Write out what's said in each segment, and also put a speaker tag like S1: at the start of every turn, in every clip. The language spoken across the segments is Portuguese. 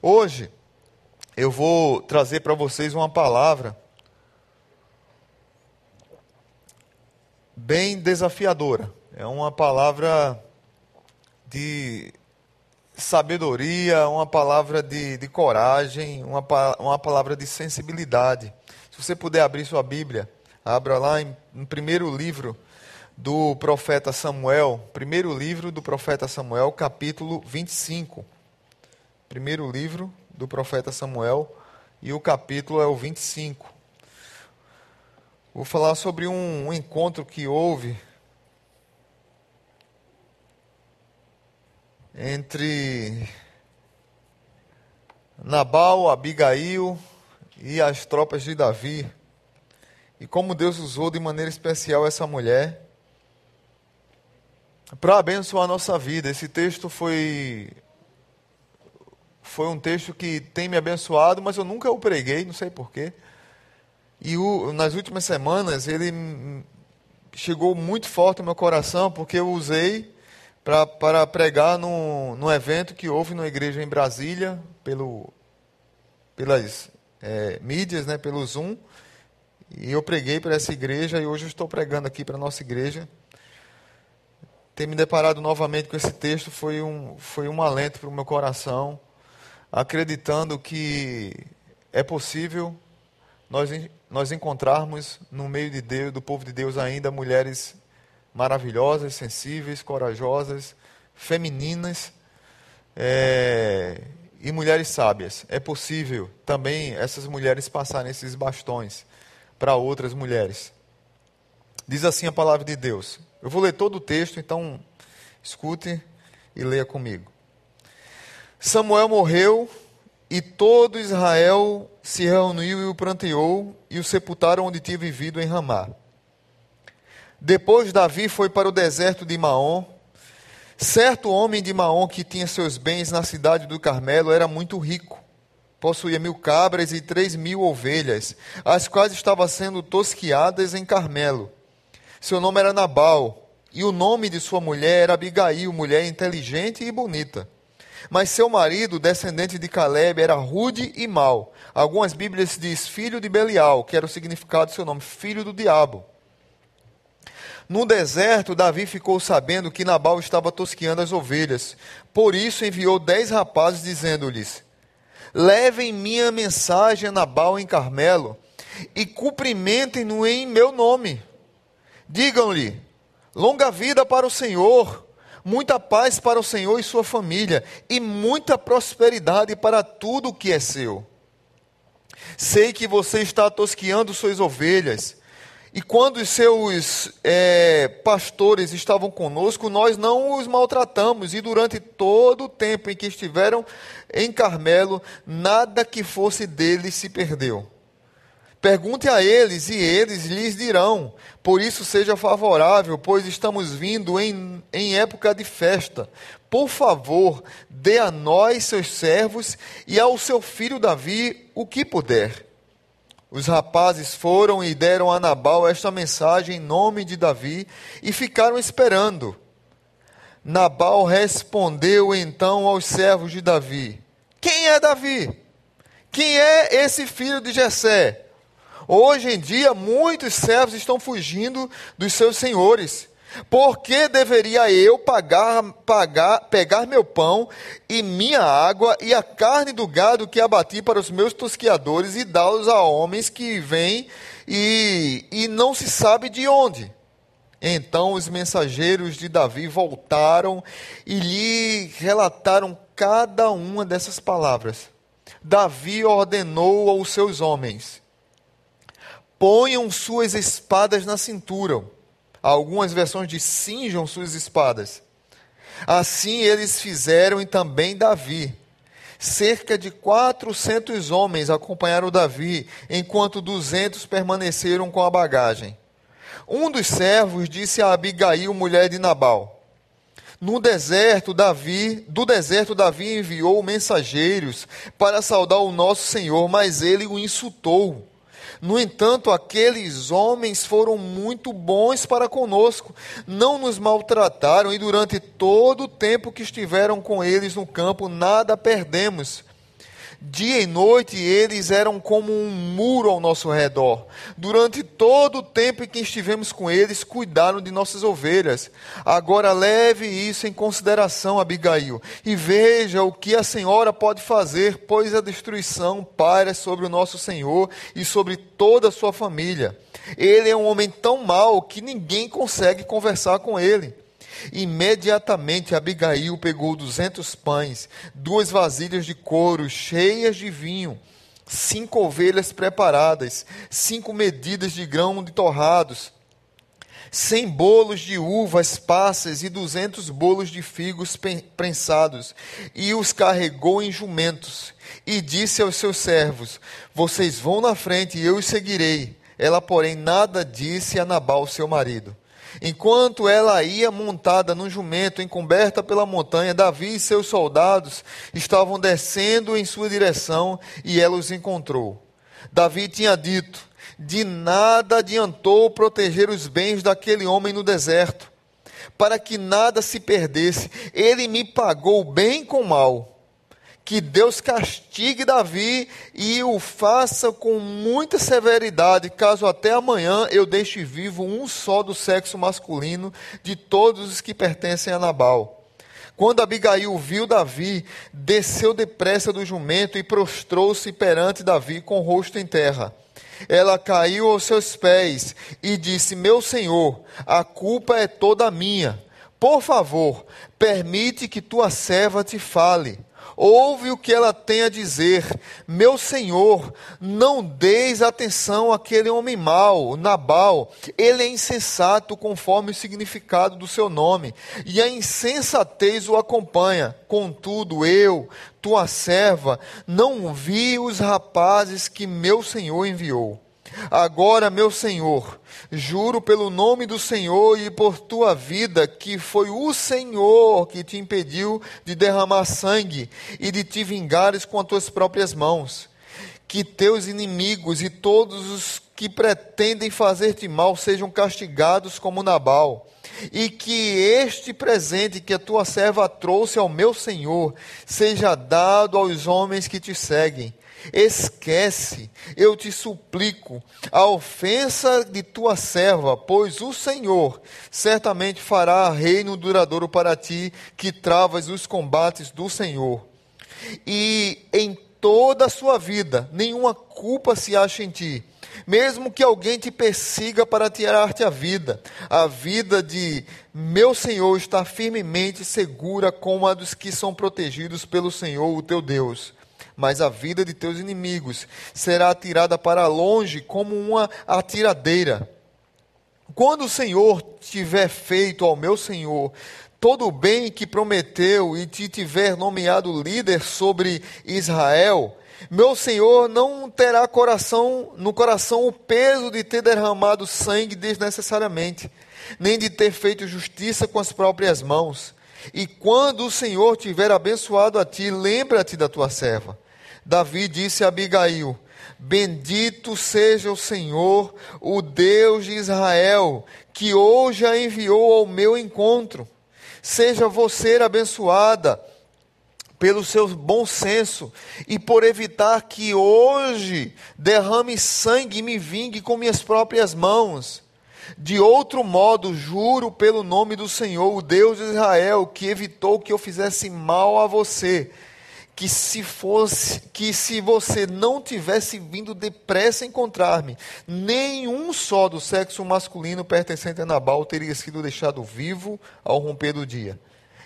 S1: Hoje eu vou trazer para vocês uma palavra bem desafiadora. É uma palavra de sabedoria, uma palavra de, de coragem, uma, uma palavra de sensibilidade. Se você puder abrir sua Bíblia, abra lá em, primeiro livro do profeta Samuel, primeiro livro do profeta Samuel, capítulo 25. Primeiro livro do profeta Samuel, e o capítulo é o 25. Vou falar sobre um, um encontro que houve entre Nabal, Abigail e as tropas de Davi. E como Deus usou de maneira especial essa mulher para abençoar a nossa vida. Esse texto foi foi um texto que tem me abençoado, mas eu nunca o preguei, não sei porquê. E o, nas últimas semanas ele chegou muito forte no meu coração, porque eu usei para pregar num, num evento que houve na igreja em Brasília, pelo, pelas é, mídias, né, pelo Zoom. E eu preguei para essa igreja e hoje eu estou pregando aqui para a nossa igreja ter me deparado novamente com esse texto foi um, foi um alento para o meu coração, acreditando que é possível nós, nós encontrarmos no meio de Deus, do povo de Deus ainda, mulheres maravilhosas, sensíveis, corajosas, femininas é, e mulheres sábias. É possível também essas mulheres passarem esses bastões para outras mulheres. Diz assim a palavra de Deus. Eu vou ler todo o texto, então escute e leia comigo. Samuel morreu e todo Israel se reuniu e o pranteou e o sepultaram onde tinha vivido em Ramá. Depois Davi foi para o deserto de Maom. Certo homem de Maom que tinha seus bens na cidade do Carmelo era muito rico. Possuía mil cabras e três mil ovelhas, as quais estavam sendo tosquiadas em Carmelo. Seu nome era Nabal, e o nome de sua mulher era Abigail, mulher inteligente e bonita. Mas seu marido, descendente de Caleb, era rude e mau. Algumas Bíblias diz filho de Belial, que era o significado do seu nome, filho do diabo. No deserto, Davi ficou sabendo que Nabal estava tosquiando as ovelhas. Por isso enviou dez rapazes, dizendo-lhes: Levem minha mensagem a Nabal em Carmelo e cumprimentem-no em meu nome. Digam-lhe: longa vida para o Senhor, muita paz para o Senhor e sua família, e muita prosperidade para tudo o que é seu. Sei que você está tosquiando suas ovelhas, e quando os seus é, pastores estavam conosco, nós não os maltratamos, e durante todo o tempo em que estiveram em Carmelo, nada que fosse deles se perdeu. Pergunte a eles e eles lhes dirão. Por isso seja favorável, pois estamos vindo em, em época de festa. Por favor, dê a nós, seus servos, e ao seu filho Davi o que puder. Os rapazes foram e deram a Nabal esta mensagem em nome de Davi e ficaram esperando. Nabal respondeu então aos servos de Davi: Quem é Davi? Quem é esse filho de Jessé? Hoje em dia, muitos servos estão fugindo dos seus senhores. Por que deveria eu pagar, pagar, pegar meu pão e minha água e a carne do gado que abati para os meus tosquiadores e dá-los a homens que vêm e, e não se sabe de onde? Então os mensageiros de Davi voltaram e lhe relataram cada uma dessas palavras. Davi ordenou aos seus homens: ponham suas espadas na cintura. Algumas versões de cinjam suas espadas. Assim eles fizeram e também Davi. Cerca de 400 homens acompanharam Davi, enquanto 200 permaneceram com a bagagem. Um dos servos disse a Abigail, mulher de Nabal: No deserto, Davi, do deserto Davi enviou mensageiros para saudar o nosso Senhor, mas ele o insultou. No entanto, aqueles homens foram muito bons para conosco, não nos maltrataram e durante todo o tempo que estiveram com eles no campo, nada perdemos. Dia e noite eles eram como um muro ao nosso redor. Durante todo o tempo em que estivemos com eles, cuidaram de nossas ovelhas. Agora leve isso em consideração, Abigail, e veja o que a senhora pode fazer, pois a destruição paira sobre o nosso Senhor e sobre toda a sua família. Ele é um homem tão mau que ninguém consegue conversar com ele. Imediatamente Abigail pegou duzentos pães, duas vasilhas de couro cheias de vinho, cinco ovelhas preparadas, cinco medidas de grão de torrados, cem bolos de uvas passas e duzentos bolos de figos prensados, e os carregou em jumentos. E disse aos seus servos: Vocês vão na frente e eu os seguirei. Ela, porém, nada disse a Nabal, seu marido. Enquanto ela ia montada num jumento, encoberta pela montanha, Davi e seus soldados estavam descendo em sua direção e ela os encontrou. Davi tinha dito: De nada adiantou proteger os bens daquele homem no deserto, para que nada se perdesse. Ele me pagou bem com mal que Deus castigue Davi e o faça com muita severidade, caso até amanhã eu deixe vivo um só do sexo masculino de todos os que pertencem a Nabal. Quando Abigail viu Davi, desceu depressa do jumento e prostrou-se perante Davi com o rosto em terra. Ela caiu aos seus pés e disse: Meu senhor, a culpa é toda minha. Por favor, permite que tua serva te fale. Ouve o que ela tem a dizer. Meu senhor, não deis atenção àquele homem mau, Nabal. Ele é insensato conforme o significado do seu nome, e a insensatez o acompanha. Contudo, eu, tua serva, não vi os rapazes que meu senhor enviou. Agora, meu Senhor, juro pelo nome do Senhor e por tua vida que foi o Senhor que te impediu de derramar sangue e de te vingares com as tuas próprias mãos. Que teus inimigos e todos os que pretendem fazer-te mal sejam castigados como Nabal. E que este presente que a tua serva trouxe ao meu Senhor seja dado aos homens que te seguem Esquece, eu te suplico, a ofensa de tua serva, pois o Senhor certamente fará reino duradouro para ti, que travas os combates do Senhor. E em toda a sua vida, nenhuma culpa se acha em ti. Mesmo que alguém te persiga para tirar-te a vida, a vida de meu Senhor está firmemente segura como a dos que são protegidos pelo Senhor, o teu Deus mas a vida de teus inimigos será atirada para longe como uma atiradeira. Quando o Senhor tiver feito ao meu Senhor todo o bem que prometeu e te tiver nomeado líder sobre Israel, meu Senhor não terá coração no coração o peso de ter derramado sangue desnecessariamente, nem de ter feito justiça com as próprias mãos. E quando o Senhor tiver abençoado a ti, lembra-te da tua serva Davi disse a Abigail: Bendito seja o Senhor, o Deus de Israel, que hoje a enviou ao meu encontro. Seja você abençoada pelo seu bom senso e por evitar que hoje derrame sangue e me vingue com minhas próprias mãos. De outro modo, juro pelo nome do Senhor, o Deus de Israel, que evitou que eu fizesse mal a você que se fosse, que se você não tivesse vindo depressa encontrar-me, nenhum só do sexo masculino pertencente a Nabal teria sido deixado vivo ao romper do dia.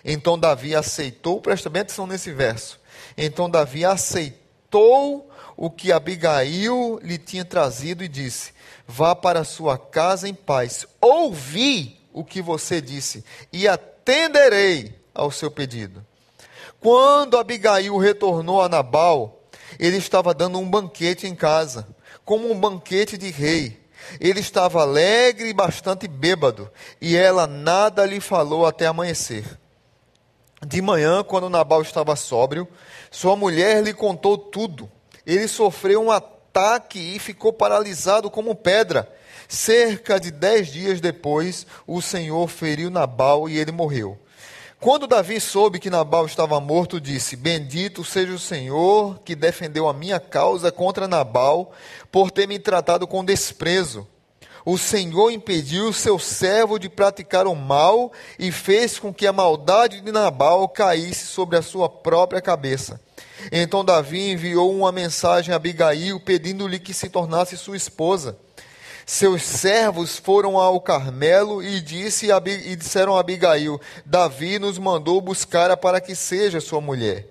S1: Então Davi aceitou, presta bem atenção nesse verso. Então Davi aceitou o que Abigail lhe tinha trazido e disse: Vá para sua casa em paz. Ouvi o que você disse e atenderei ao seu pedido. Quando Abigail retornou a Nabal, ele estava dando um banquete em casa, como um banquete de rei. Ele estava alegre e bastante bêbado, e ela nada lhe falou até amanhecer. De manhã, quando Nabal estava sóbrio, sua mulher lhe contou tudo. Ele sofreu um ataque e ficou paralisado como pedra. Cerca de dez dias depois, o Senhor feriu Nabal e ele morreu. Quando Davi soube que Nabal estava morto, disse: Bendito seja o Senhor que defendeu a minha causa contra Nabal, por ter me tratado com desprezo. O Senhor impediu seu servo de praticar o mal e fez com que a maldade de Nabal caísse sobre a sua própria cabeça. Então Davi enviou uma mensagem a Abigail pedindo-lhe que se tornasse sua esposa. Seus servos foram ao Carmelo e, disse, e disseram a Abigail: Davi nos mandou buscar para que seja sua mulher.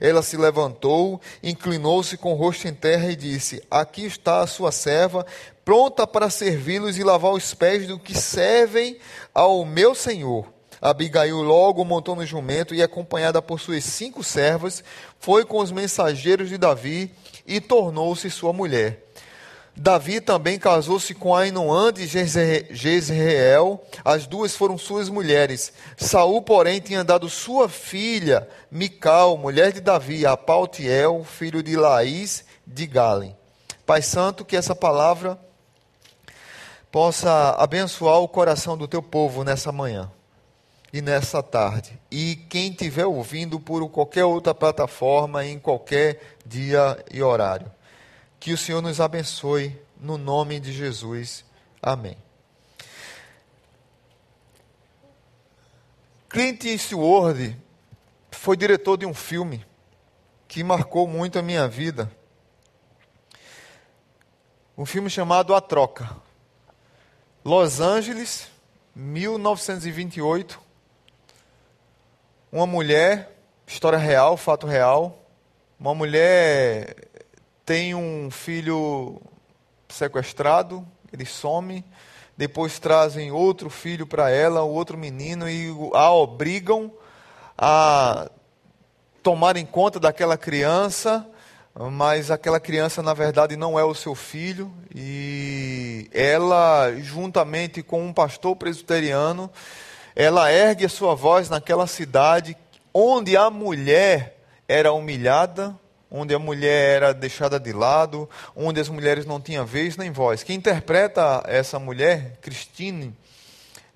S1: Ela se levantou, inclinou-se com o rosto em terra e disse: Aqui está a sua serva, pronta para servi-los e lavar os pés do que servem ao meu senhor. Abigail logo montou no jumento e, acompanhada por suas cinco servas, foi com os mensageiros de Davi e tornou-se sua mulher. Davi também casou-se com Ainoã de Jezreel, as duas foram suas mulheres. Saul, porém, tinha dado sua filha, Mical, mulher de Davi, a Paltiel, filho de Laís de Galen. Pai Santo, que essa palavra possa abençoar o coração do teu povo nessa manhã e nessa tarde. E quem estiver ouvindo por qualquer outra plataforma, em qualquer dia e horário. Que o Senhor nos abençoe, no nome de Jesus. Amém. Clint Eastwood foi diretor de um filme que marcou muito a minha vida. Um filme chamado A Troca. Los Angeles, 1928. Uma mulher, história real, fato real. Uma mulher tem um filho sequestrado, ele some, depois trazem outro filho para ela, outro menino, e a obrigam a tomarem conta daquela criança, mas aquela criança na verdade não é o seu filho, e ela, juntamente com um pastor presbiteriano, ela ergue a sua voz naquela cidade onde a mulher era humilhada, onde a mulher era deixada de lado, onde as mulheres não tinham vez nem voz. Quem interpreta essa mulher, Christine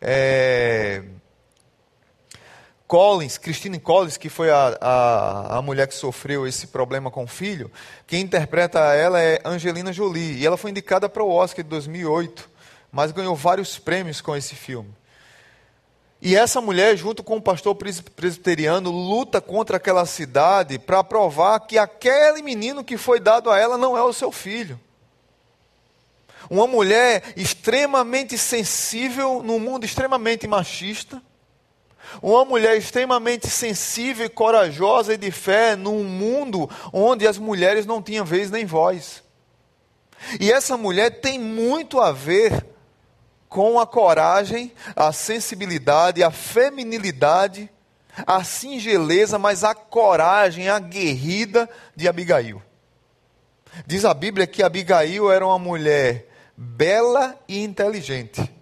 S1: é, Collins, Christine Collins, que foi a, a, a mulher que sofreu esse problema com o filho, quem interpreta ela é Angelina Jolie, e ela foi indicada para o Oscar de 2008, mas ganhou vários prêmios com esse filme. E essa mulher, junto com o pastor presbiteriano, luta contra aquela cidade para provar que aquele menino que foi dado a ela não é o seu filho. Uma mulher extremamente sensível num mundo extremamente machista. Uma mulher extremamente sensível e corajosa e de fé num mundo onde as mulheres não tinham vez nem voz. E essa mulher tem muito a ver com a coragem, a sensibilidade, a feminilidade, a singeleza, mas a coragem aguerrida de Abigail. Diz a Bíblia que Abigail era uma mulher bela e inteligente.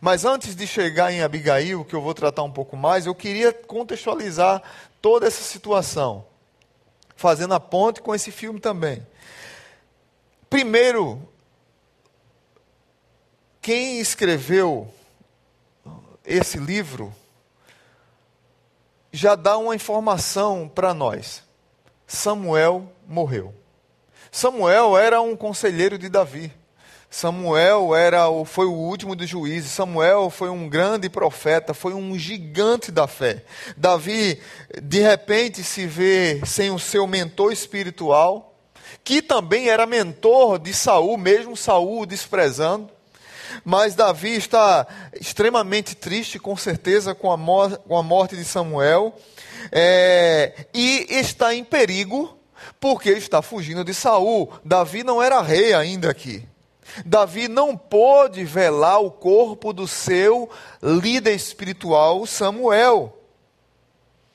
S1: Mas antes de chegar em Abigail, que eu vou tratar um pouco mais, eu queria contextualizar toda essa situação, fazendo a ponte com esse filme também. Primeiro, quem escreveu esse livro já dá uma informação para nós. Samuel morreu. Samuel era um conselheiro de Davi. Samuel era foi o último dos juízes. Samuel foi um grande profeta, foi um gigante da fé. Davi, de repente, se vê sem o seu mentor espiritual, que também era mentor de Saul, mesmo Saul desprezando. Mas Davi está extremamente triste, com certeza, com a, mor com a morte de Samuel. É, e está em perigo, porque está fugindo de Saul. Davi não era rei ainda aqui. Davi não pôde velar o corpo do seu líder espiritual, Samuel.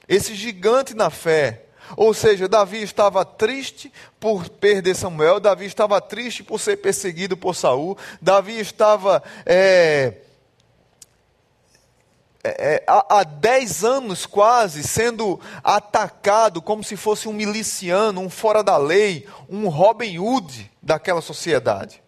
S1: Esse gigante na fé. Ou seja, Davi estava triste por perder Samuel, Davi estava triste por ser perseguido por Saul, Davi estava é, é, é há, há dez anos quase sendo atacado como se fosse um miliciano, um fora da lei, um Robin Hood daquela sociedade.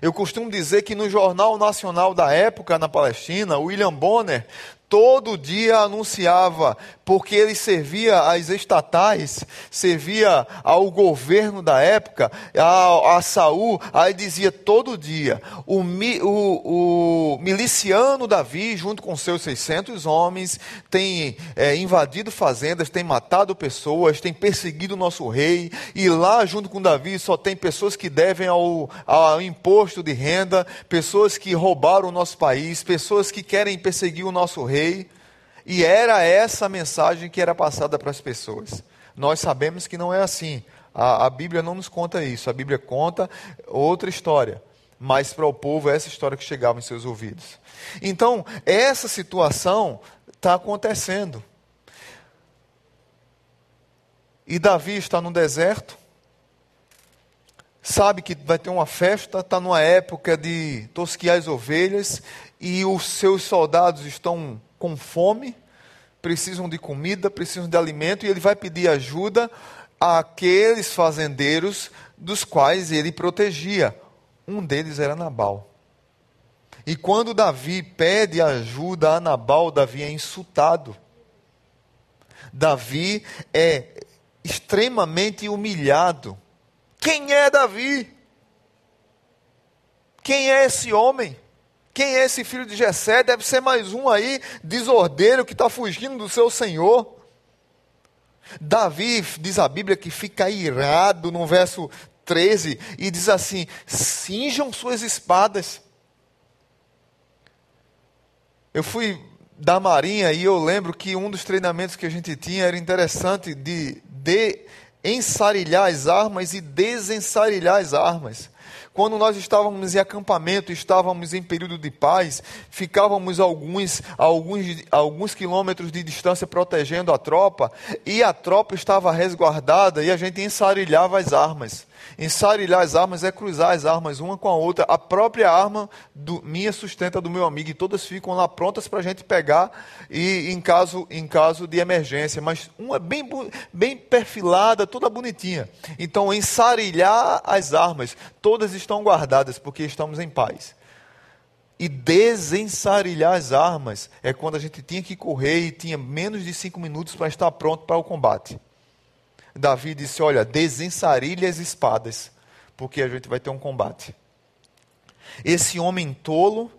S1: Eu costumo dizer que no Jornal Nacional da época na Palestina, William Bonner todo dia anunciava, porque ele servia às estatais, servia ao governo da época, a, a Saul, aí dizia todo dia, o, o, o miliciano Davi, junto com seus 600 homens, tem é, invadido fazendas, tem matado pessoas, tem perseguido o nosso rei, e lá junto com Davi só tem pessoas que devem ao, ao imposto de renda, pessoas que roubaram o nosso país, pessoas que querem perseguir o nosso rei, e era essa a mensagem que era passada para as pessoas. Nós sabemos que não é assim. A, a Bíblia não nos conta isso. A Bíblia conta outra história. Mas para o povo, essa história que chegava em seus ouvidos. Então, essa situação está acontecendo. E Davi está no deserto, sabe que vai ter uma festa, está numa época de tosquiar as ovelhas, e os seus soldados estão com fome, precisam de comida, precisam de alimento, e ele vai pedir ajuda àqueles fazendeiros dos quais ele protegia. Um deles era Nabal. E quando Davi pede ajuda a Nabal, Davi é insultado. Davi é extremamente humilhado. Quem é Davi? Quem é esse homem? Quem é esse filho de Jessé? Deve ser mais um aí, desordeiro, que está fugindo do seu senhor. Davi, diz a Bíblia, que fica irado no verso 13 e diz assim: cinjam suas espadas. Eu fui da Marinha e eu lembro que um dos treinamentos que a gente tinha era interessante de, de ensarilhar as armas e desensarilhar as armas. Quando nós estávamos em acampamento, estávamos em período de paz, ficávamos alguns, alguns, alguns quilômetros de distância protegendo a tropa, e a tropa estava resguardada e a gente ensarilhava as armas. Ensarilhar as armas é cruzar as armas uma com a outra. A própria arma do, minha sustenta do meu amigo e todas ficam lá prontas para a gente pegar e em caso, em caso de emergência. Mas uma bem, bem perfilada, toda bonitinha. Então, ensarilhar as armas, todas estão guardadas porque estamos em paz. E desensarilhar as armas é quando a gente tinha que correr e tinha menos de cinco minutos para estar pronto para o combate. Davi disse: Olha, desensarilhe as espadas, porque a gente vai ter um combate. Esse homem tolo,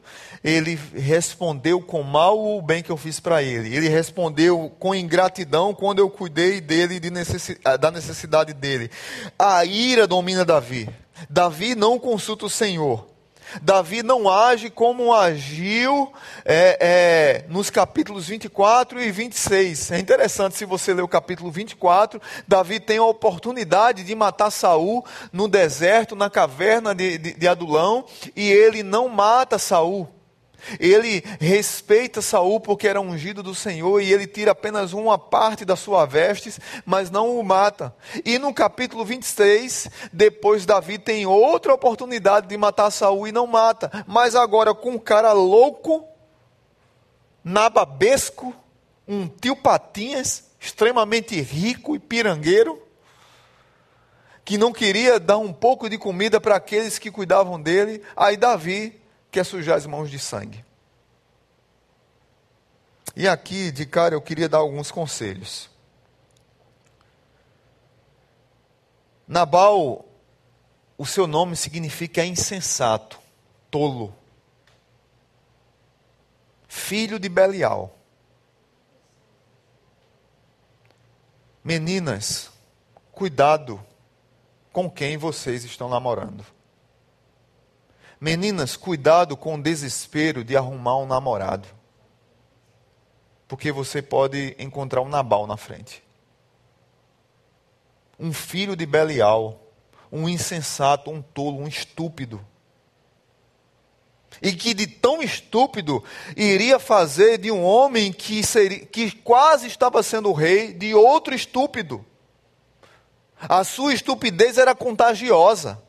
S1: ele respondeu com mal o bem que eu fiz para ele. Ele respondeu com ingratidão quando eu cuidei dele de da necessidade dele. A ira domina Davi. Davi não consulta o Senhor. Davi não age como agiu é, é, nos capítulos 24 e 26. É interessante se você ler o capítulo 24, Davi tem a oportunidade de matar Saul no deserto, na caverna de, de, de Adulão, e ele não mata Saul. Ele respeita Saul porque era ungido do Senhor e ele tira apenas uma parte da sua vestes, mas não o mata. E no capítulo 26, depois Davi tem outra oportunidade de matar Saul e não mata, mas agora com um cara louco, nababesco, um tio Patinhas, extremamente rico e pirangueiro, que não queria dar um pouco de comida para aqueles que cuidavam dele, aí Davi quer sujar as mãos de sangue. E aqui, de cara, eu queria dar alguns conselhos. Nabal, o seu nome significa insensato, tolo. Filho de Belial. Meninas, cuidado com quem vocês estão namorando. Meninas, cuidado com o desespero de arrumar um namorado. Porque você pode encontrar um Nabal na frente. Um filho de Belial, um insensato, um tolo, um estúpido. E que de tão estúpido iria fazer de um homem que, seria, que quase estava sendo rei, de outro estúpido. A sua estupidez era contagiosa.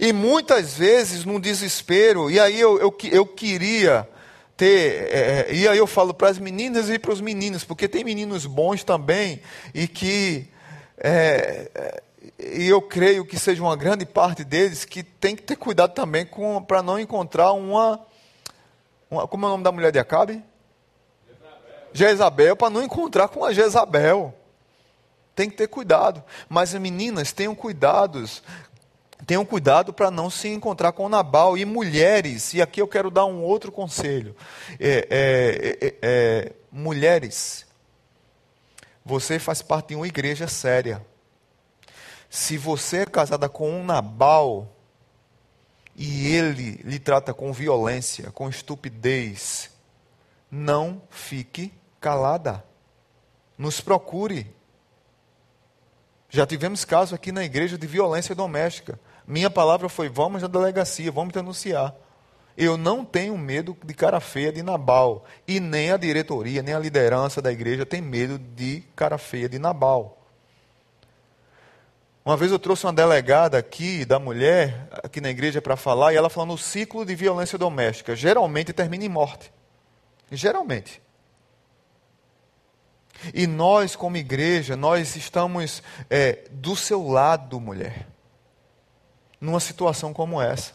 S1: E muitas vezes, num desespero, e aí eu, eu, eu queria ter, é, e aí eu falo para as meninas e para os meninos, porque tem meninos bons também, e que, é, é, e eu creio que seja uma grande parte deles, que tem que ter cuidado também para não encontrar uma, como é o nome da mulher de Acabe? Jezabel, para não encontrar com a Jezabel. Tem que ter cuidado. Mas meninas, tenham cuidados. Tenham cuidado para não se encontrar com Nabal. E mulheres, e aqui eu quero dar um outro conselho. É, é, é, é mulheres, você faz parte de uma igreja séria. Se você é casada com um Nabal, e ele lhe trata com violência, com estupidez, não fique calada. Nos procure. Já tivemos casos aqui na igreja de violência doméstica. Minha palavra foi: vamos na delegacia, vamos denunciar. Eu não tenho medo de cara feia de Nabal. E nem a diretoria, nem a liderança da igreja tem medo de cara feia de Nabal. Uma vez eu trouxe uma delegada aqui, da mulher, aqui na igreja para falar, e ela falou no ciclo de violência doméstica. Geralmente termina em morte. Geralmente. E nós, como igreja, nós estamos é, do seu lado, mulher, numa situação como essa.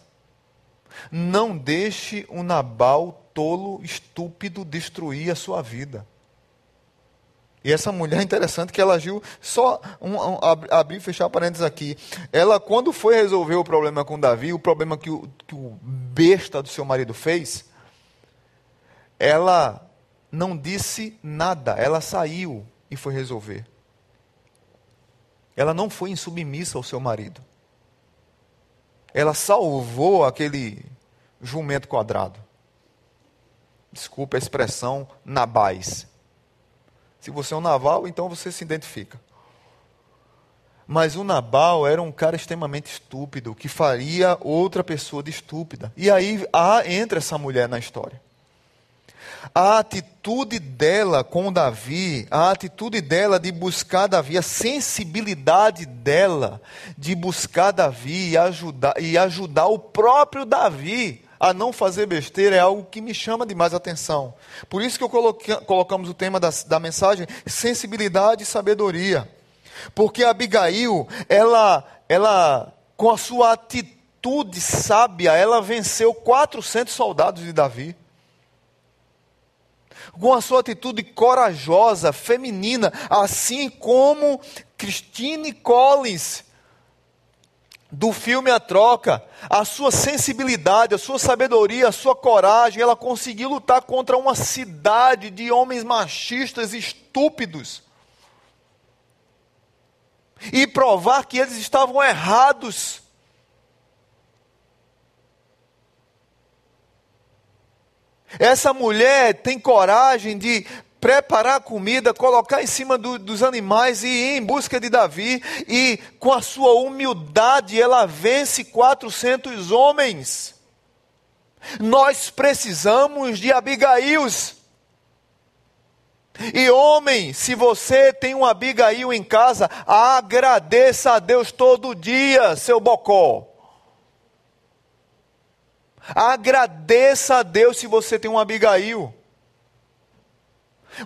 S1: Não deixe um Nabal tolo, estúpido, destruir a sua vida. E essa mulher é interessante que ela agiu só um, um, abrir e fechar parênteses aqui. Ela, quando foi resolver o problema com Davi, o problema que o, que o besta do seu marido fez, ela não disse nada, ela saiu e foi resolver. Ela não foi insubmissa ao seu marido. Ela salvou aquele jumento quadrado. Desculpa a expressão nabais. Se você é um naval, então você se identifica. Mas o Nabal era um cara extremamente estúpido, que faria outra pessoa de estúpida. E aí há, entra essa mulher na história. A atitude dela com Davi, a atitude dela de buscar Davi, a sensibilidade dela de buscar Davi e ajudar, e ajudar o próprio Davi a não fazer besteira é algo que me chama demais a atenção. Por isso que eu coloquei, colocamos o tema da, da mensagem sensibilidade e sabedoria. Porque Abigail, ela, ela, com a sua atitude sábia, ela venceu 400 soldados de Davi. Com a sua atitude corajosa, feminina, assim como Christine Collins do filme A Troca, a sua sensibilidade, a sua sabedoria, a sua coragem, ela conseguiu lutar contra uma cidade de homens machistas estúpidos e provar que eles estavam errados. Essa mulher tem coragem de preparar a comida, colocar em cima do, dos animais e ir em busca de Davi. E com a sua humildade, ela vence 400 homens. Nós precisamos de Abigails. E homem, se você tem um Abigail em casa, agradeça a Deus todo dia, seu bocó. Agradeça a Deus se você tem um Abigail.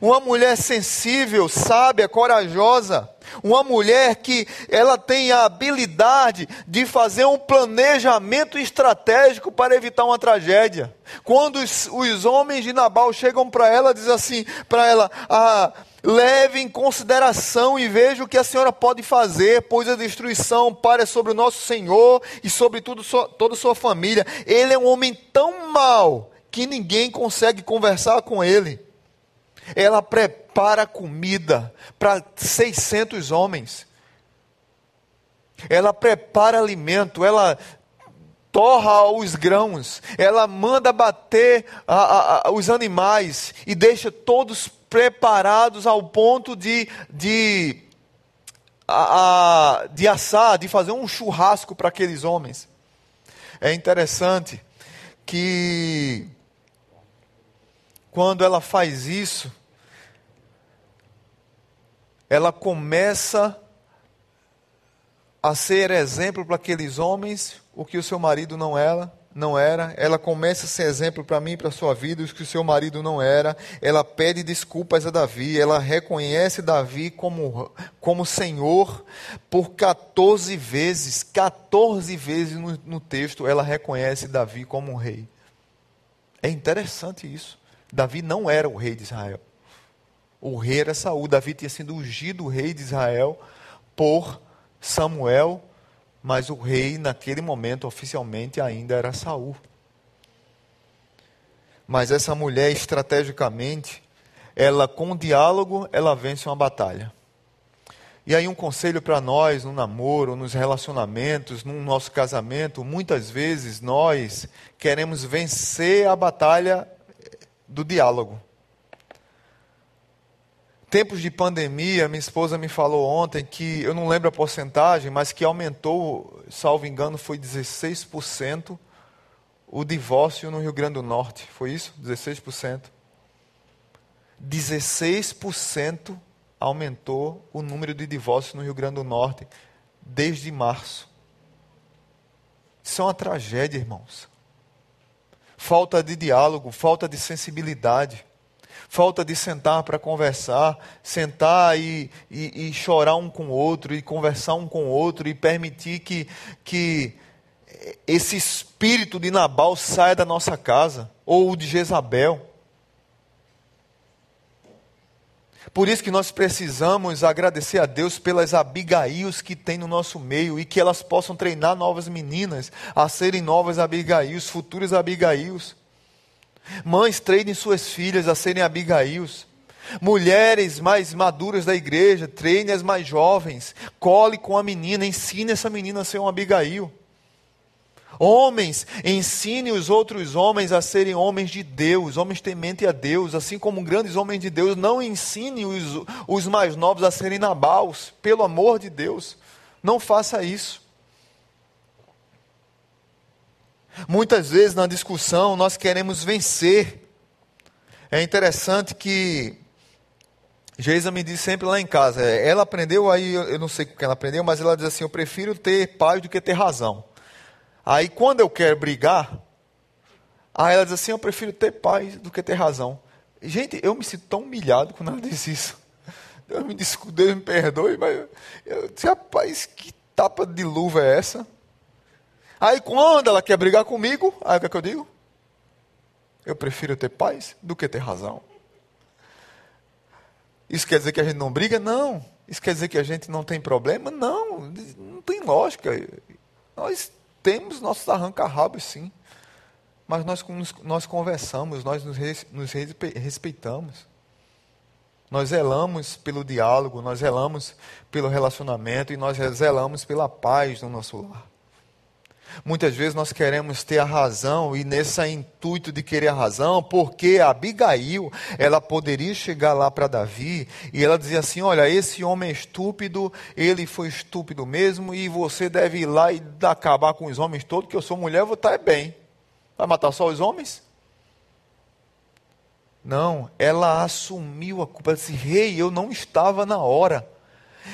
S1: Uma mulher sensível, sábia, corajosa. Uma mulher que ela tem a habilidade de fazer um planejamento estratégico para evitar uma tragédia. Quando os, os homens de Nabal chegam para ela, diz assim para ela: ah, leve em consideração e veja o que a senhora pode fazer, pois a destruição para sobre o nosso Senhor e sobre tudo, toda a sua família. Ele é um homem tão mau que ninguém consegue conversar com ele. Ela prepara comida para 600 homens. Ela prepara alimento, ela torra os grãos, ela manda bater a, a, a, os animais e deixa todos preparados ao ponto de, de, de assar, de fazer um churrasco para aqueles homens. É interessante que quando ela faz isso, ela começa a ser exemplo para aqueles homens, o que o seu marido não era, não era. Ela começa a ser exemplo para mim para a sua vida, o que o seu marido não era. Ela pede desculpas a Davi, ela reconhece Davi como, como Senhor por 14 vezes. 14 vezes no, no texto ela reconhece Davi como um rei. É interessante isso. Davi não era o rei de Israel. O rei era Saul. Davi tinha sido ungido rei de Israel por Samuel, mas o rei naquele momento oficialmente ainda era Saul. Mas essa mulher estrategicamente, ela com diálogo, ela vence uma batalha. E aí um conselho para nós no namoro, nos relacionamentos, no nosso casamento, muitas vezes nós queremos vencer a batalha do diálogo. Tempos de pandemia, minha esposa me falou ontem que, eu não lembro a porcentagem, mas que aumentou, salvo engano, foi 16% o divórcio no Rio Grande do Norte. Foi isso? 16%. 16% aumentou o número de divórcios no Rio Grande do Norte desde março. Isso é uma tragédia, irmãos. Falta de diálogo, falta de sensibilidade falta de sentar para conversar, sentar e, e, e, chorar um com o outro, e conversar um com o outro, e permitir que, que esse espírito de Nabal saia da nossa casa, ou de Jezabel. Por isso que nós precisamos agradecer a Deus pelas Abigails que tem no nosso meio e que elas possam treinar novas meninas a serem novas Abigails, futuras Abigails. Mães, treinem suas filhas a serem Abigails. Mulheres mais maduras da igreja, treine as mais jovens. Cole com a menina, ensine essa menina a ser um Abigail. Homens, ensine os outros homens a serem homens de Deus, homens tementes a Deus, assim como grandes homens de Deus. Não ensine os, os mais novos a serem nabaus, pelo amor de Deus. Não faça isso. Muitas vezes na discussão nós queremos vencer. É interessante que Geisa me diz sempre lá em casa, ela aprendeu aí, eu não sei o que ela aprendeu, mas ela diz assim: eu prefiro ter paz do que ter razão. Aí quando eu quero brigar, aí ela diz assim: eu prefiro ter paz do que ter razão. Gente, eu me sinto tão humilhado quando ela diz isso. Deus me desculpe, Deus me perdoe, mas eu rapaz, que tapa de luva é essa? Aí quando ela quer brigar comigo, aí o que, é que eu digo? Eu prefiro ter paz do que ter razão. Isso quer dizer que a gente não briga? Não. Isso quer dizer que a gente não tem problema? Não. Não tem lógica. Nós temos nossos arranca-rabos, sim. Mas nós, nós conversamos, nós nos, nos respeitamos. Nós zelamos pelo diálogo, nós zelamos pelo relacionamento e nós zelamos pela paz no nosso lar. Muitas vezes nós queremos ter a razão e nesse intuito de querer a razão, porque Abigail, ela poderia chegar lá para Davi e ela dizia assim: "Olha, esse homem é estúpido, ele foi estúpido mesmo e você deve ir lá e acabar com os homens todos, que eu sou mulher, vou estar bem. Vai matar só os homens?" Não, ela assumiu a culpa, ela disse: "Rei, eu não estava na hora."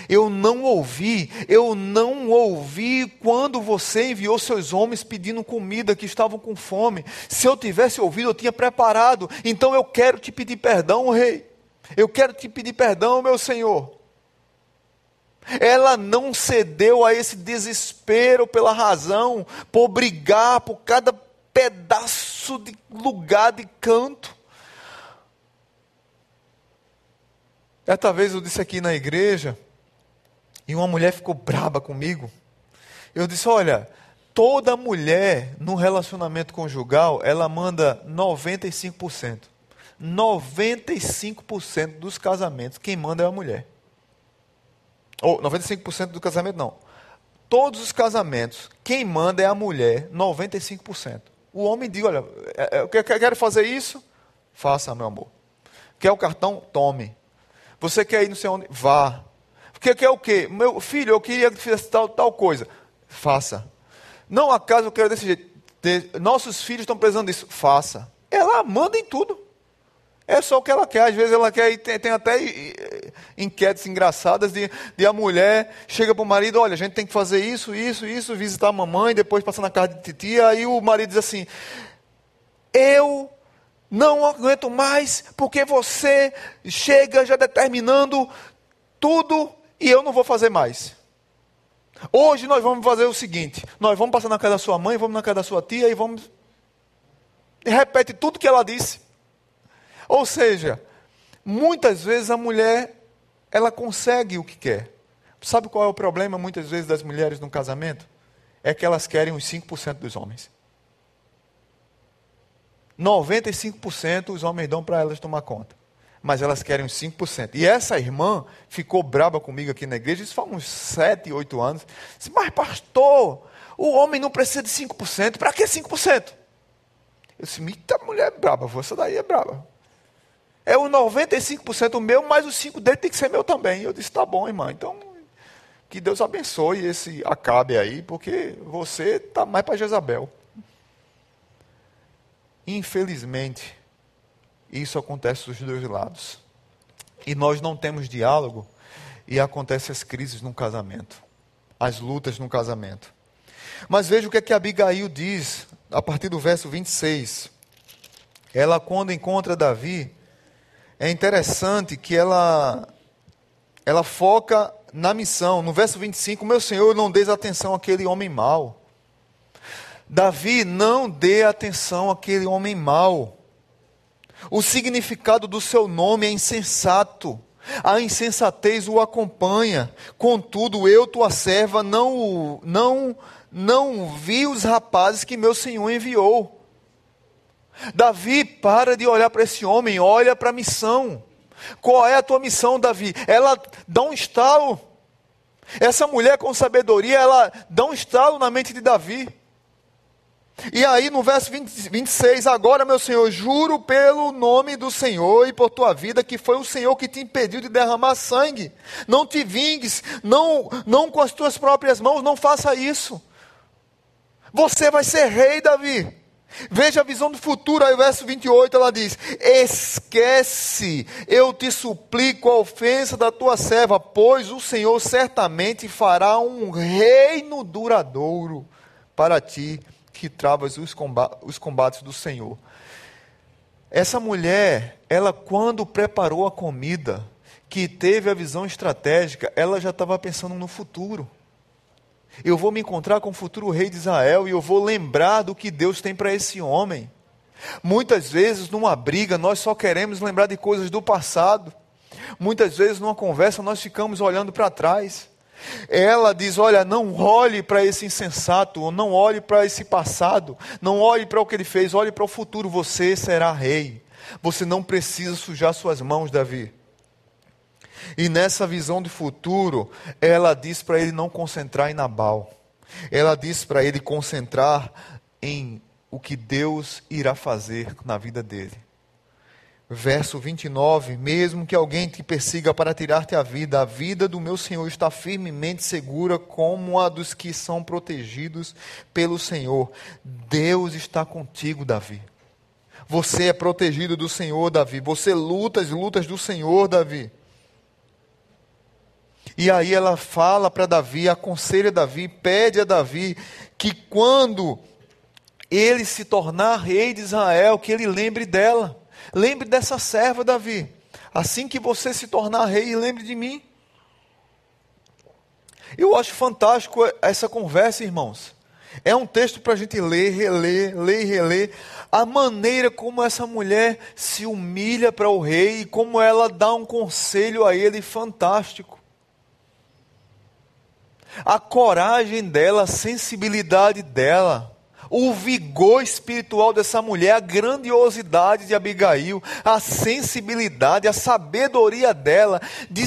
S1: Eu não ouvi, eu não ouvi quando você enviou seus homens pedindo comida que estavam com fome. Se eu tivesse ouvido, eu tinha preparado. Então eu quero te pedir perdão, rei. Eu quero te pedir perdão, meu senhor. Ela não cedeu a esse desespero pela razão, por brigar por cada pedaço de lugar de canto. Certa vez eu disse aqui na igreja, e uma mulher ficou braba comigo. Eu disse: Olha, toda mulher no relacionamento conjugal, ela manda 95%. 95% dos casamentos, quem manda é a mulher. Ou 95% do casamento, não. Todos os casamentos, quem manda é a mulher, 95%. O homem diz: Olha, é, é, eu quero fazer isso, faça, meu amor. Quer o cartão? Tome. Você quer ir não sei onde? Vá. Porque quer o quê? Meu filho, eu queria que fizesse tal, tal coisa. Faça. Não acaso eu quero desse jeito. Nossos filhos estão precisando disso. Faça. Ela manda em tudo. É só o que ela quer. Às vezes ela quer, e tem, tem até enquetes engraçadas de, de a mulher chega para o marido, olha, a gente tem que fazer isso, isso, isso, visitar a mamãe, depois passar na casa de titia, aí o marido diz assim, eu não aguento mais, porque você chega já determinando tudo e eu não vou fazer mais. Hoje nós vamos fazer o seguinte: nós vamos passar na casa da sua mãe, vamos na casa da sua tia e vamos. e repete tudo que ela disse. Ou seja, muitas vezes a mulher ela consegue o que quer. Sabe qual é o problema muitas vezes das mulheres no casamento? É que elas querem os 5% dos homens. 95% os homens dão para elas tomar conta. Mas elas querem os 5%. E essa irmã ficou braba comigo aqui na igreja, isso faz uns 7, 8 anos. Disse, mas pastor, o homem não precisa de 5%, para que 5%? Eu disse, eita mulher braba, você daí é braba. É o 95% meu, mas os 5 dele tem que ser meu também. Eu disse, tá bom, irmã, então que Deus abençoe esse acabe aí, porque você está mais para Jezabel. Infelizmente, isso acontece dos dois lados. E nós não temos diálogo e acontecem as crises no casamento, as lutas no casamento. Mas veja o que é que Abigail diz a partir do verso 26. Ela, quando encontra Davi, é interessante que ela, ela foca na missão. No verso 25, meu Senhor, não dês atenção àquele homem mau. Davi, não dê atenção àquele homem mau. O significado do seu nome é insensato. A insensatez o acompanha. Contudo, eu, tua serva, não, não, não vi os rapazes que meu Senhor enviou. Davi, para de olhar para esse homem, olha para a missão. Qual é a tua missão, Davi? Ela dá um estalo. Essa mulher com sabedoria, ela dá um estalo na mente de Davi. E aí no verso 20, 26, agora, meu Senhor, juro pelo nome do Senhor e por tua vida que foi o Senhor que te impediu de derramar sangue. Não te vingues, não, não com as tuas próprias mãos, não faça isso. Você vai ser rei, Davi. Veja a visão do futuro, aí o verso 28 ela diz: Esquece, eu te suplico a ofensa da tua serva, pois o Senhor certamente fará um reino duradouro para ti que travas os os combates do Senhor. Essa mulher, ela quando preparou a comida, que teve a visão estratégica, ela já estava pensando no futuro. Eu vou me encontrar com o futuro rei de Israel e eu vou lembrar do que Deus tem para esse homem. Muitas vezes, numa briga, nós só queremos lembrar de coisas do passado. Muitas vezes, numa conversa, nós ficamos olhando para trás. Ela diz: Olha, não olhe para esse insensato, não olhe para esse passado, não olhe para o que ele fez, olhe para o futuro. Você será rei. Você não precisa sujar suas mãos, Davi. E nessa visão de futuro, ela diz para ele não concentrar em Nabal. Ela diz para ele concentrar em o que Deus irá fazer na vida dele. Verso 29: Mesmo que alguém te persiga para tirar-te a vida, a vida do meu Senhor está firmemente segura, como a dos que são protegidos pelo Senhor. Deus está contigo, Davi. Você é protegido do Senhor, Davi. Você luta as lutas do Senhor, Davi. E aí ela fala para Davi, aconselha Davi, pede a Davi que quando ele se tornar rei de Israel, que ele lembre dela. Lembre dessa serva, Davi. Assim que você se tornar rei, lembre de mim. Eu acho fantástico essa conversa, irmãos. É um texto para a gente ler, reler, ler e reler. A maneira como essa mulher se humilha para o rei e como ela dá um conselho a ele fantástico a coragem dela, a sensibilidade dela, o vigor espiritual dessa mulher, a grandiosidade de Abigail, a sensibilidade, a sabedoria dela de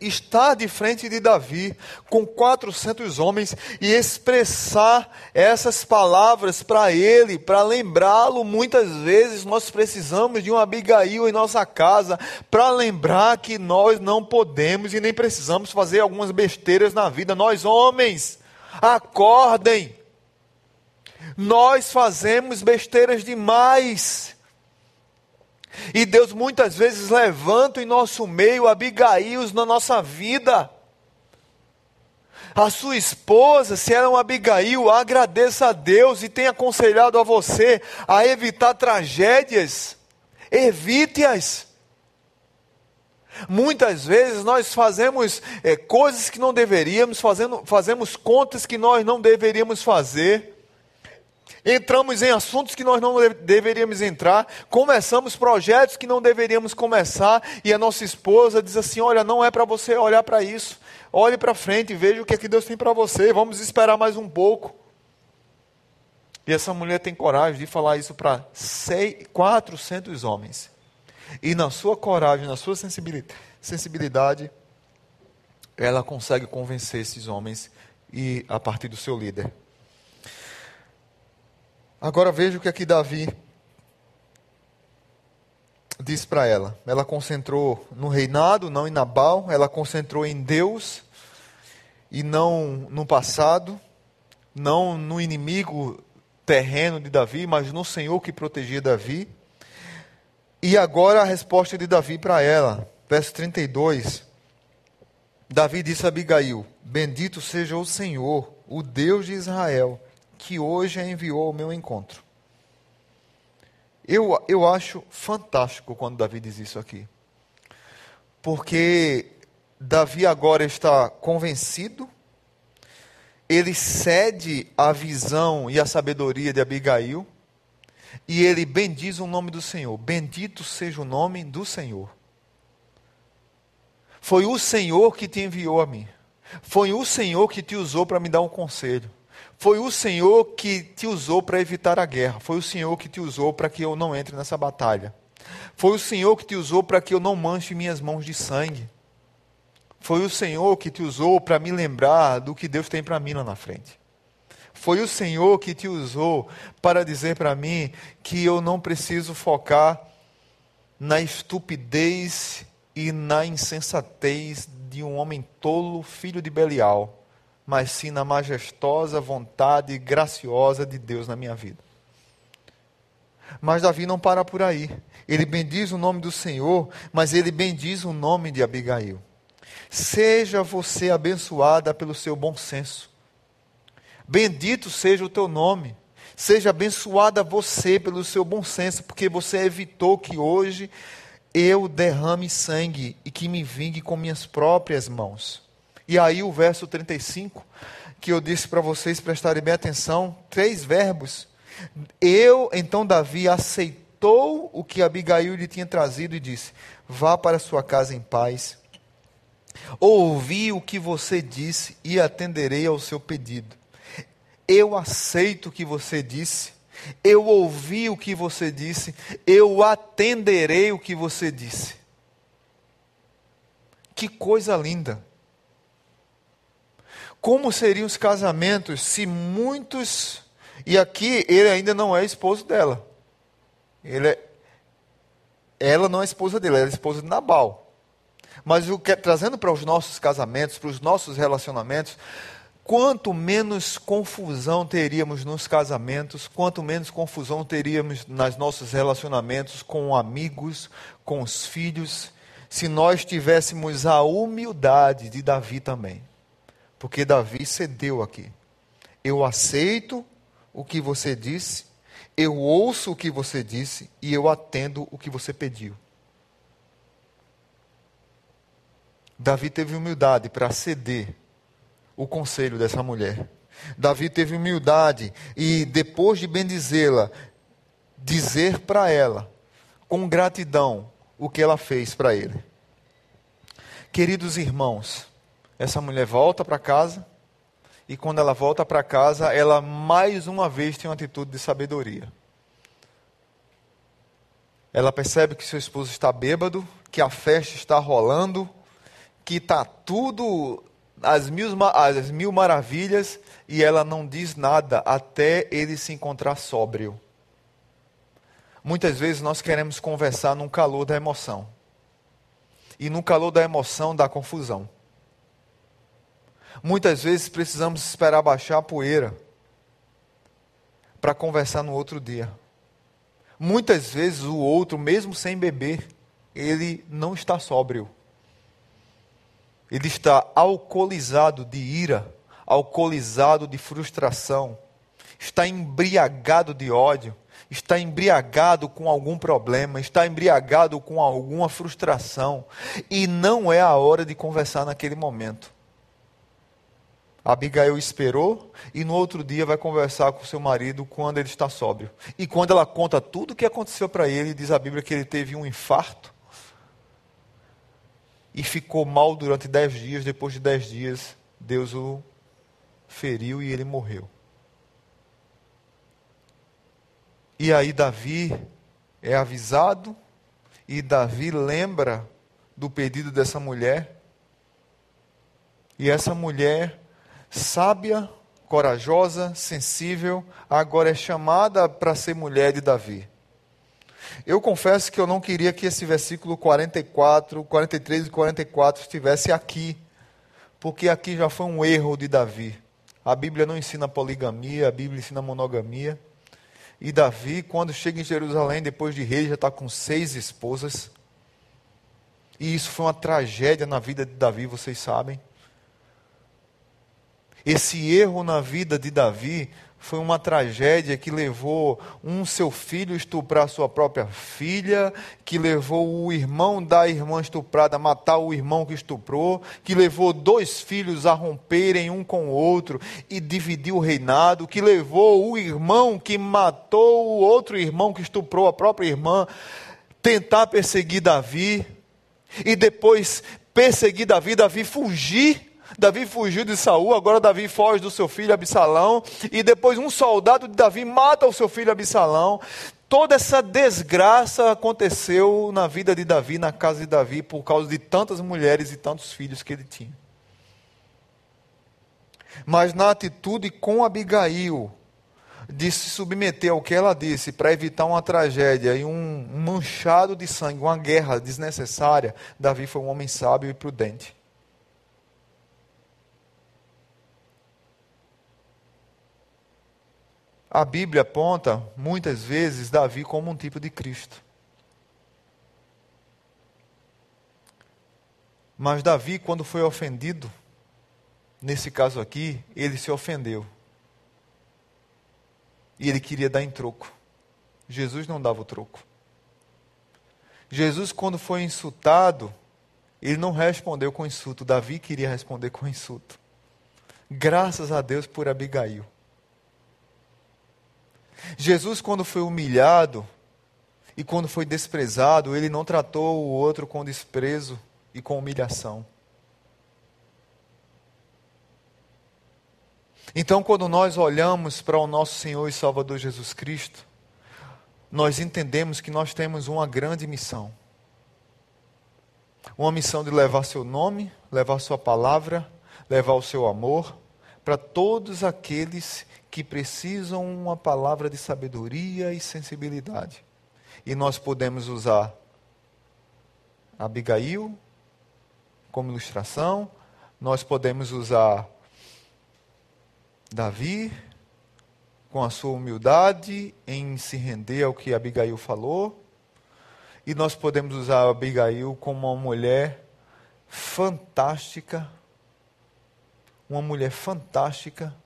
S1: estar de frente de Davi com 400 homens e expressar essas palavras para ele, para lembrá-lo. Muitas vezes nós precisamos de um Abigail em nossa casa para lembrar que nós não podemos e nem precisamos fazer algumas besteiras na vida. Nós, homens, acordem. Nós fazemos besteiras demais. E Deus muitas vezes levanta em nosso meio Abigails na nossa vida. A sua esposa, se ela é uma Abigail, agradeça a Deus e tenha aconselhado a você a evitar tragédias. Evite-as. Muitas vezes nós fazemos é, coisas que não deveríamos, fazendo, fazemos contas que nós não deveríamos fazer. Entramos em assuntos que nós não deveríamos entrar, começamos projetos que não deveríamos começar, e a nossa esposa diz assim: Olha, não é para você olhar para isso, olhe para frente e veja o que é que Deus tem para você, vamos esperar mais um pouco. E essa mulher tem coragem de falar isso para 400 homens. E na sua coragem, na sua sensibilidade, ela consegue convencer esses homens e a partir do seu líder. Agora veja o que aqui Davi diz para ela. Ela concentrou no reinado, não em Nabal, ela concentrou em Deus e não no passado, não no inimigo terreno de Davi, mas no Senhor que protegia Davi. E agora a resposta de Davi para ela, verso 32. Davi disse a Abigail: Bendito seja o Senhor, o Deus de Israel, que hoje a enviou ao meu encontro. Eu, eu acho fantástico quando Davi diz isso aqui. Porque Davi agora está convencido ele cede à visão e à sabedoria de Abigail e ele bendiz o nome do Senhor. Bendito seja o nome do Senhor. Foi o Senhor que te enviou a mim. Foi o Senhor que te usou para me dar um conselho. Foi o Senhor que te usou para evitar a guerra. Foi o Senhor que te usou para que eu não entre nessa batalha. Foi o Senhor que te usou para que eu não manche minhas mãos de sangue. Foi o Senhor que te usou para me lembrar do que Deus tem para mim lá na frente. Foi o Senhor que te usou para dizer para mim que eu não preciso focar na estupidez e na insensatez de um homem tolo, filho de Belial, mas sim na majestosa vontade graciosa de Deus na minha vida. Mas Davi não para por aí. Ele bendiz o nome do Senhor, mas ele bendiz o nome de Abigail. Seja você abençoada pelo seu bom senso. Bendito seja o teu nome. Seja abençoada você pelo seu bom senso, porque você evitou que hoje eu derrame sangue e que me vingue com minhas próprias mãos. E aí o verso 35, que eu disse para vocês prestarem bem atenção, três verbos. Eu, então Davi, aceitou o que Abigail lhe tinha trazido e disse: Vá para sua casa em paz Ouvi o que você disse e atenderei ao seu pedido. Eu aceito o que você disse. Eu ouvi o que você disse. Eu atenderei o que você disse. Que coisa linda. Como seriam os casamentos se muitos. E aqui ele ainda não é esposo dela. Ele é, ela não é esposa dele, ela é esposa de Nabal. Mas o que, trazendo para os nossos casamentos, para os nossos relacionamentos, quanto menos confusão teríamos nos casamentos, quanto menos confusão teríamos nos nossos relacionamentos com amigos, com os filhos, se nós tivéssemos a humildade de Davi também. Porque Davi cedeu aqui. Eu aceito o que você disse, eu ouço o que você disse e eu atendo o que você pediu. Davi teve humildade para ceder o conselho dessa mulher. Davi teve humildade e, depois de bendizê-la, dizer para ela, com gratidão, o que ela fez para ele. Queridos irmãos, essa mulher volta para casa e, quando ela volta para casa, ela mais uma vez tem uma atitude de sabedoria. Ela percebe que seu esposo está bêbado, que a festa está rolando que está tudo às mil, às mil maravilhas e ela não diz nada até ele se encontrar sóbrio. Muitas vezes nós queremos conversar num calor da emoção. E no calor da emoção dá confusão. Muitas vezes precisamos esperar baixar a poeira para conversar no outro dia. Muitas vezes o outro, mesmo sem beber, ele não está sóbrio. Ele está alcoolizado de ira, alcoolizado de frustração, está embriagado de ódio, está embriagado com algum problema, está embriagado com alguma frustração, e não é a hora de conversar naquele momento. Abigail esperou e no outro dia vai conversar com seu marido quando ele está sóbrio. E quando ela conta tudo o que aconteceu para ele, diz a Bíblia que ele teve um infarto e ficou mal durante dez dias. Depois de dez dias, Deus o feriu e ele morreu. E aí Davi é avisado e Davi lembra do pedido dessa mulher. E essa mulher sábia, corajosa, sensível, agora é chamada para ser mulher de Davi. Eu confesso que eu não queria que esse versículo 44, 43 e 44 estivesse aqui, porque aqui já foi um erro de Davi. A Bíblia não ensina poligamia, a Bíblia ensina monogamia. E Davi, quando chega em Jerusalém, depois de rei, já está com seis esposas. E isso foi uma tragédia na vida de Davi, vocês sabem. Esse erro na vida de Davi foi uma tragédia que levou um seu filho estuprar sua própria filha, que levou o irmão da irmã estuprada a matar o irmão que estuprou, que levou dois filhos a romperem um com o outro e dividir o reinado, que levou o irmão que matou o outro irmão que estuprou a própria irmã tentar perseguir Davi e depois perseguir Davi, Davi fugir Davi fugiu de Saul, agora Davi foge do seu filho Absalão, e depois um soldado de Davi mata o seu filho Absalão. Toda essa desgraça aconteceu na vida de Davi, na casa de Davi, por causa de tantas mulheres e tantos filhos que ele tinha. Mas na atitude com Abigail, de se submeter ao que ela disse para evitar uma tragédia e um manchado de sangue, uma guerra desnecessária, Davi foi um homem sábio e prudente. A Bíblia aponta muitas vezes Davi como um tipo de Cristo. Mas Davi, quando foi ofendido, nesse caso aqui, ele se ofendeu. E ele queria dar em troco. Jesus não dava o troco. Jesus, quando foi insultado, ele não respondeu com insulto. Davi queria responder com insulto. Graças a Deus por Abigail. Jesus, quando foi humilhado e quando foi desprezado, ele não tratou o outro com desprezo e com humilhação. Então, quando nós olhamos para o nosso Senhor e Salvador Jesus Cristo, nós entendemos que nós temos uma grande missão. Uma missão de levar seu nome, levar sua palavra, levar o seu amor para todos aqueles que precisam uma palavra de sabedoria e sensibilidade. E nós podemos usar Abigail como ilustração, nós podemos usar Davi com a sua humildade em se render ao que Abigail falou, e nós podemos usar Abigail como uma mulher fantástica, uma mulher fantástica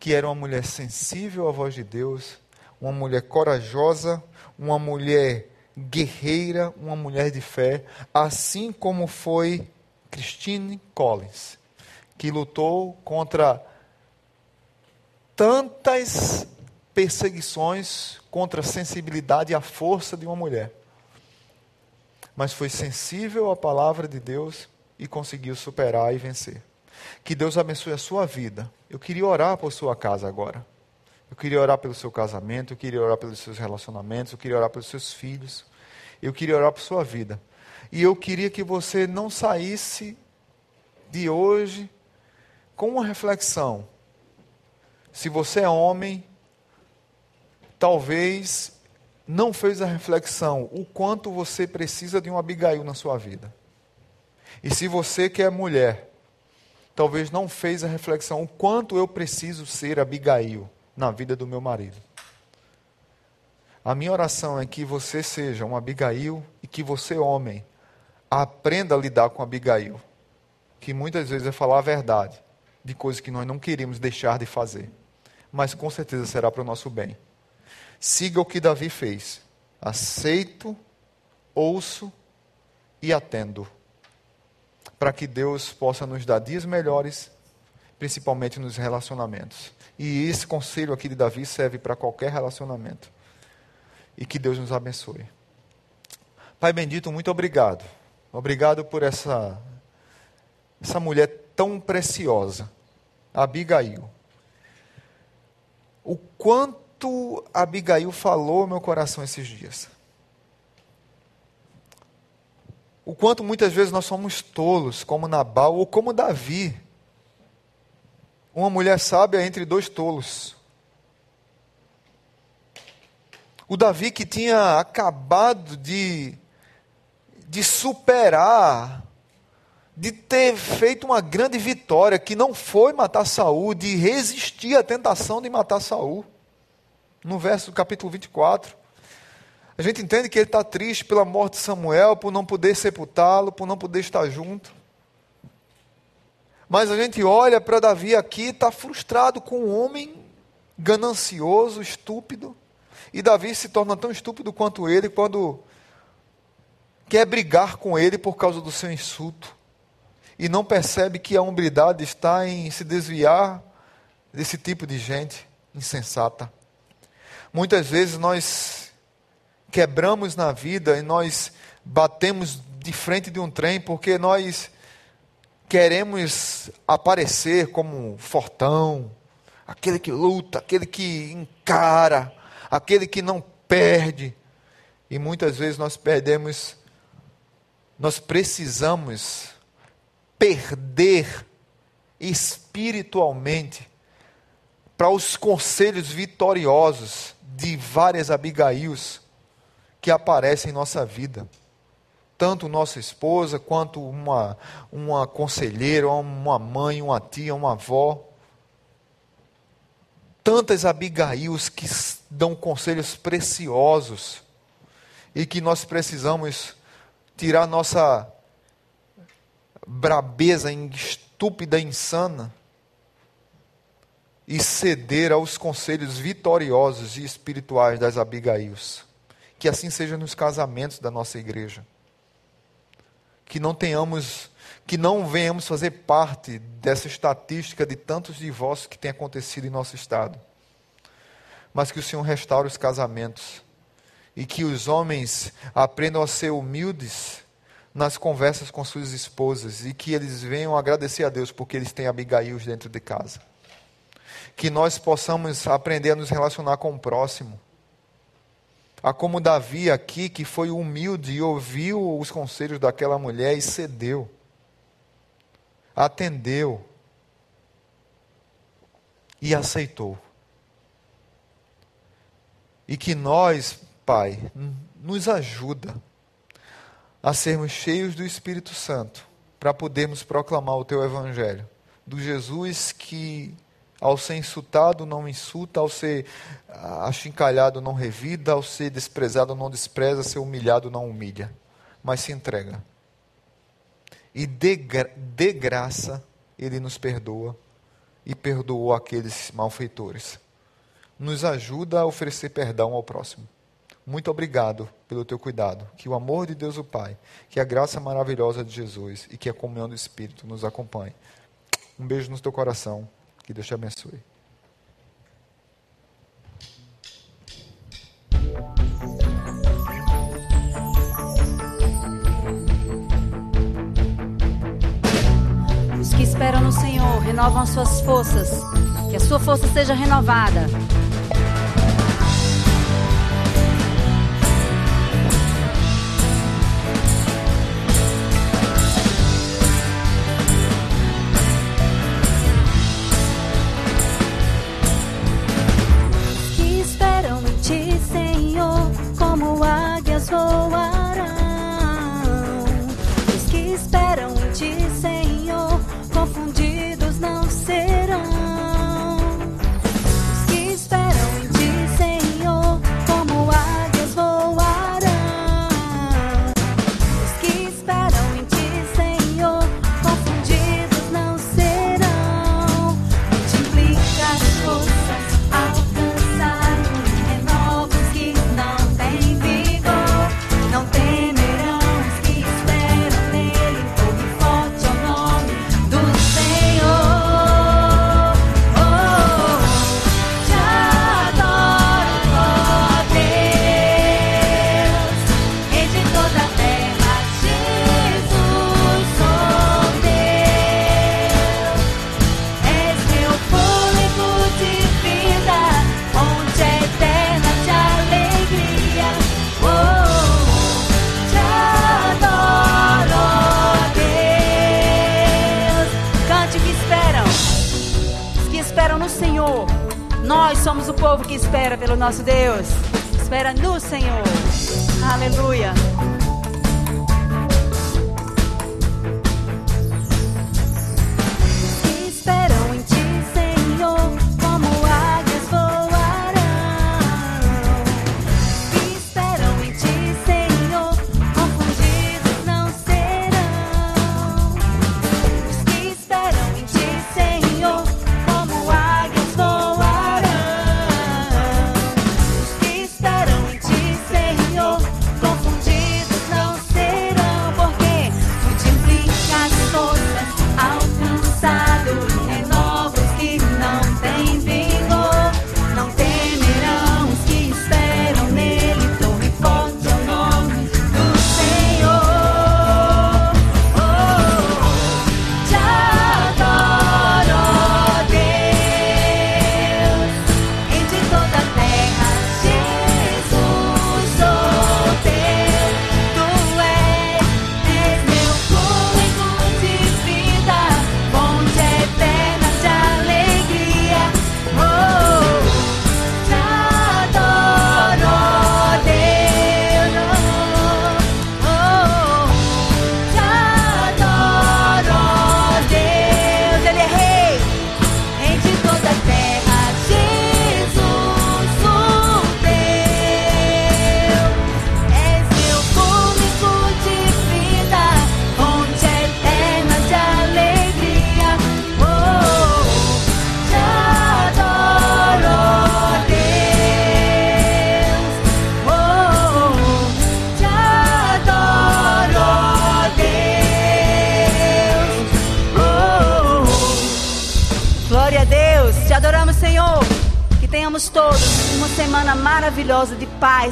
S1: que era uma mulher sensível à voz de Deus, uma mulher corajosa, uma mulher guerreira, uma mulher de fé, assim como foi Christine Collins, que lutou contra tantas perseguições contra a sensibilidade e a força de uma mulher. Mas foi sensível à palavra de Deus e conseguiu superar e vencer. Que Deus abençoe a sua vida. Eu queria orar por sua casa agora. Eu queria orar pelo seu casamento, eu queria orar pelos seus relacionamentos, eu queria orar pelos seus filhos. Eu queria orar por sua vida. E eu queria que você não saísse de hoje com uma reflexão. Se você é homem, talvez não fez a reflexão o quanto você precisa de um Abigail na sua vida. E se você que é mulher, talvez não fez a reflexão o quanto eu preciso ser Abigail na vida do meu marido. A minha oração é que você seja um Abigail e que você, homem, aprenda a lidar com Abigail, que muitas vezes é falar a verdade de coisas que nós não queríamos deixar de fazer, mas com certeza será para o nosso bem. Siga o que Davi fez. Aceito, ouço e atendo para que Deus possa nos dar dias melhores, principalmente nos relacionamentos. E esse conselho aqui de Davi serve para qualquer relacionamento. E que Deus nos abençoe. Pai bendito, muito obrigado. Obrigado por essa essa mulher tão preciosa, Abigail. O quanto Abigail falou ao meu coração esses dias. O quanto muitas vezes nós somos tolos, como Nabal ou como Davi. Uma mulher sábia entre dois tolos. O Davi que tinha acabado de, de superar de ter feito uma grande vitória, que não foi matar Saul, de resistir à tentação de matar Saul. No verso do capítulo 24. A gente entende que ele está triste pela morte de Samuel, por não poder sepultá-lo, por não poder estar junto. Mas a gente olha para Davi aqui, está frustrado com um homem ganancioso, estúpido. E Davi se torna tão estúpido quanto ele quando quer brigar com ele por causa do seu insulto e não percebe que a hombridade está em se desviar desse tipo de gente insensata. Muitas vezes nós quebramos na vida e nós batemos de frente de um trem porque nós queremos aparecer como fortão, aquele que luta, aquele que encara, aquele que não perde. E muitas vezes nós perdemos, nós precisamos perder espiritualmente para os conselhos vitoriosos de várias Abigails que aparecem em nossa vida. Tanto nossa esposa, quanto uma, uma conselheira, uma mãe, uma tia, uma avó. Tantas Abigails que dão conselhos preciosos e que nós precisamos tirar nossa brabeza estúpida insana e ceder aos conselhos vitoriosos e espirituais das Abigails. Que assim seja nos casamentos da nossa igreja. Que não tenhamos, que não venhamos fazer parte dessa estatística de tantos divórcios que tem acontecido em nosso estado. Mas que o Senhor restaure os casamentos e que os homens aprendam a ser humildes nas conversas com suas esposas e que eles venham agradecer a Deus porque eles têm Abigail dentro de casa. Que nós possamos aprender a nos relacionar com o próximo. A como Davi aqui, que foi humilde e ouviu os conselhos daquela mulher e cedeu, atendeu e aceitou. E que nós, Pai, nos ajuda a sermos cheios do Espírito Santo para podermos proclamar o teu evangelho, do Jesus que ao ser insultado não insulta, ao ser achincalhado não revida, ao ser desprezado não despreza, ao ser humilhado não humilha, mas se entrega. E de, gra de graça ele nos perdoa e perdoou aqueles malfeitores. Nos ajuda a oferecer perdão ao próximo. Muito obrigado pelo teu cuidado. Que o amor de Deus o Pai, que a graça maravilhosa de Jesus e que a comunhão do Espírito nos acompanhe. Um beijo no teu coração. Que Deus te abençoe.
S2: Os que esperam no Senhor renovam as suas forças. Que a sua força seja renovada. Vasudev.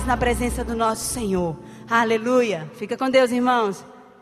S2: na presença do nosso Senhor. Aleluia. Fica com Deus, irmãos.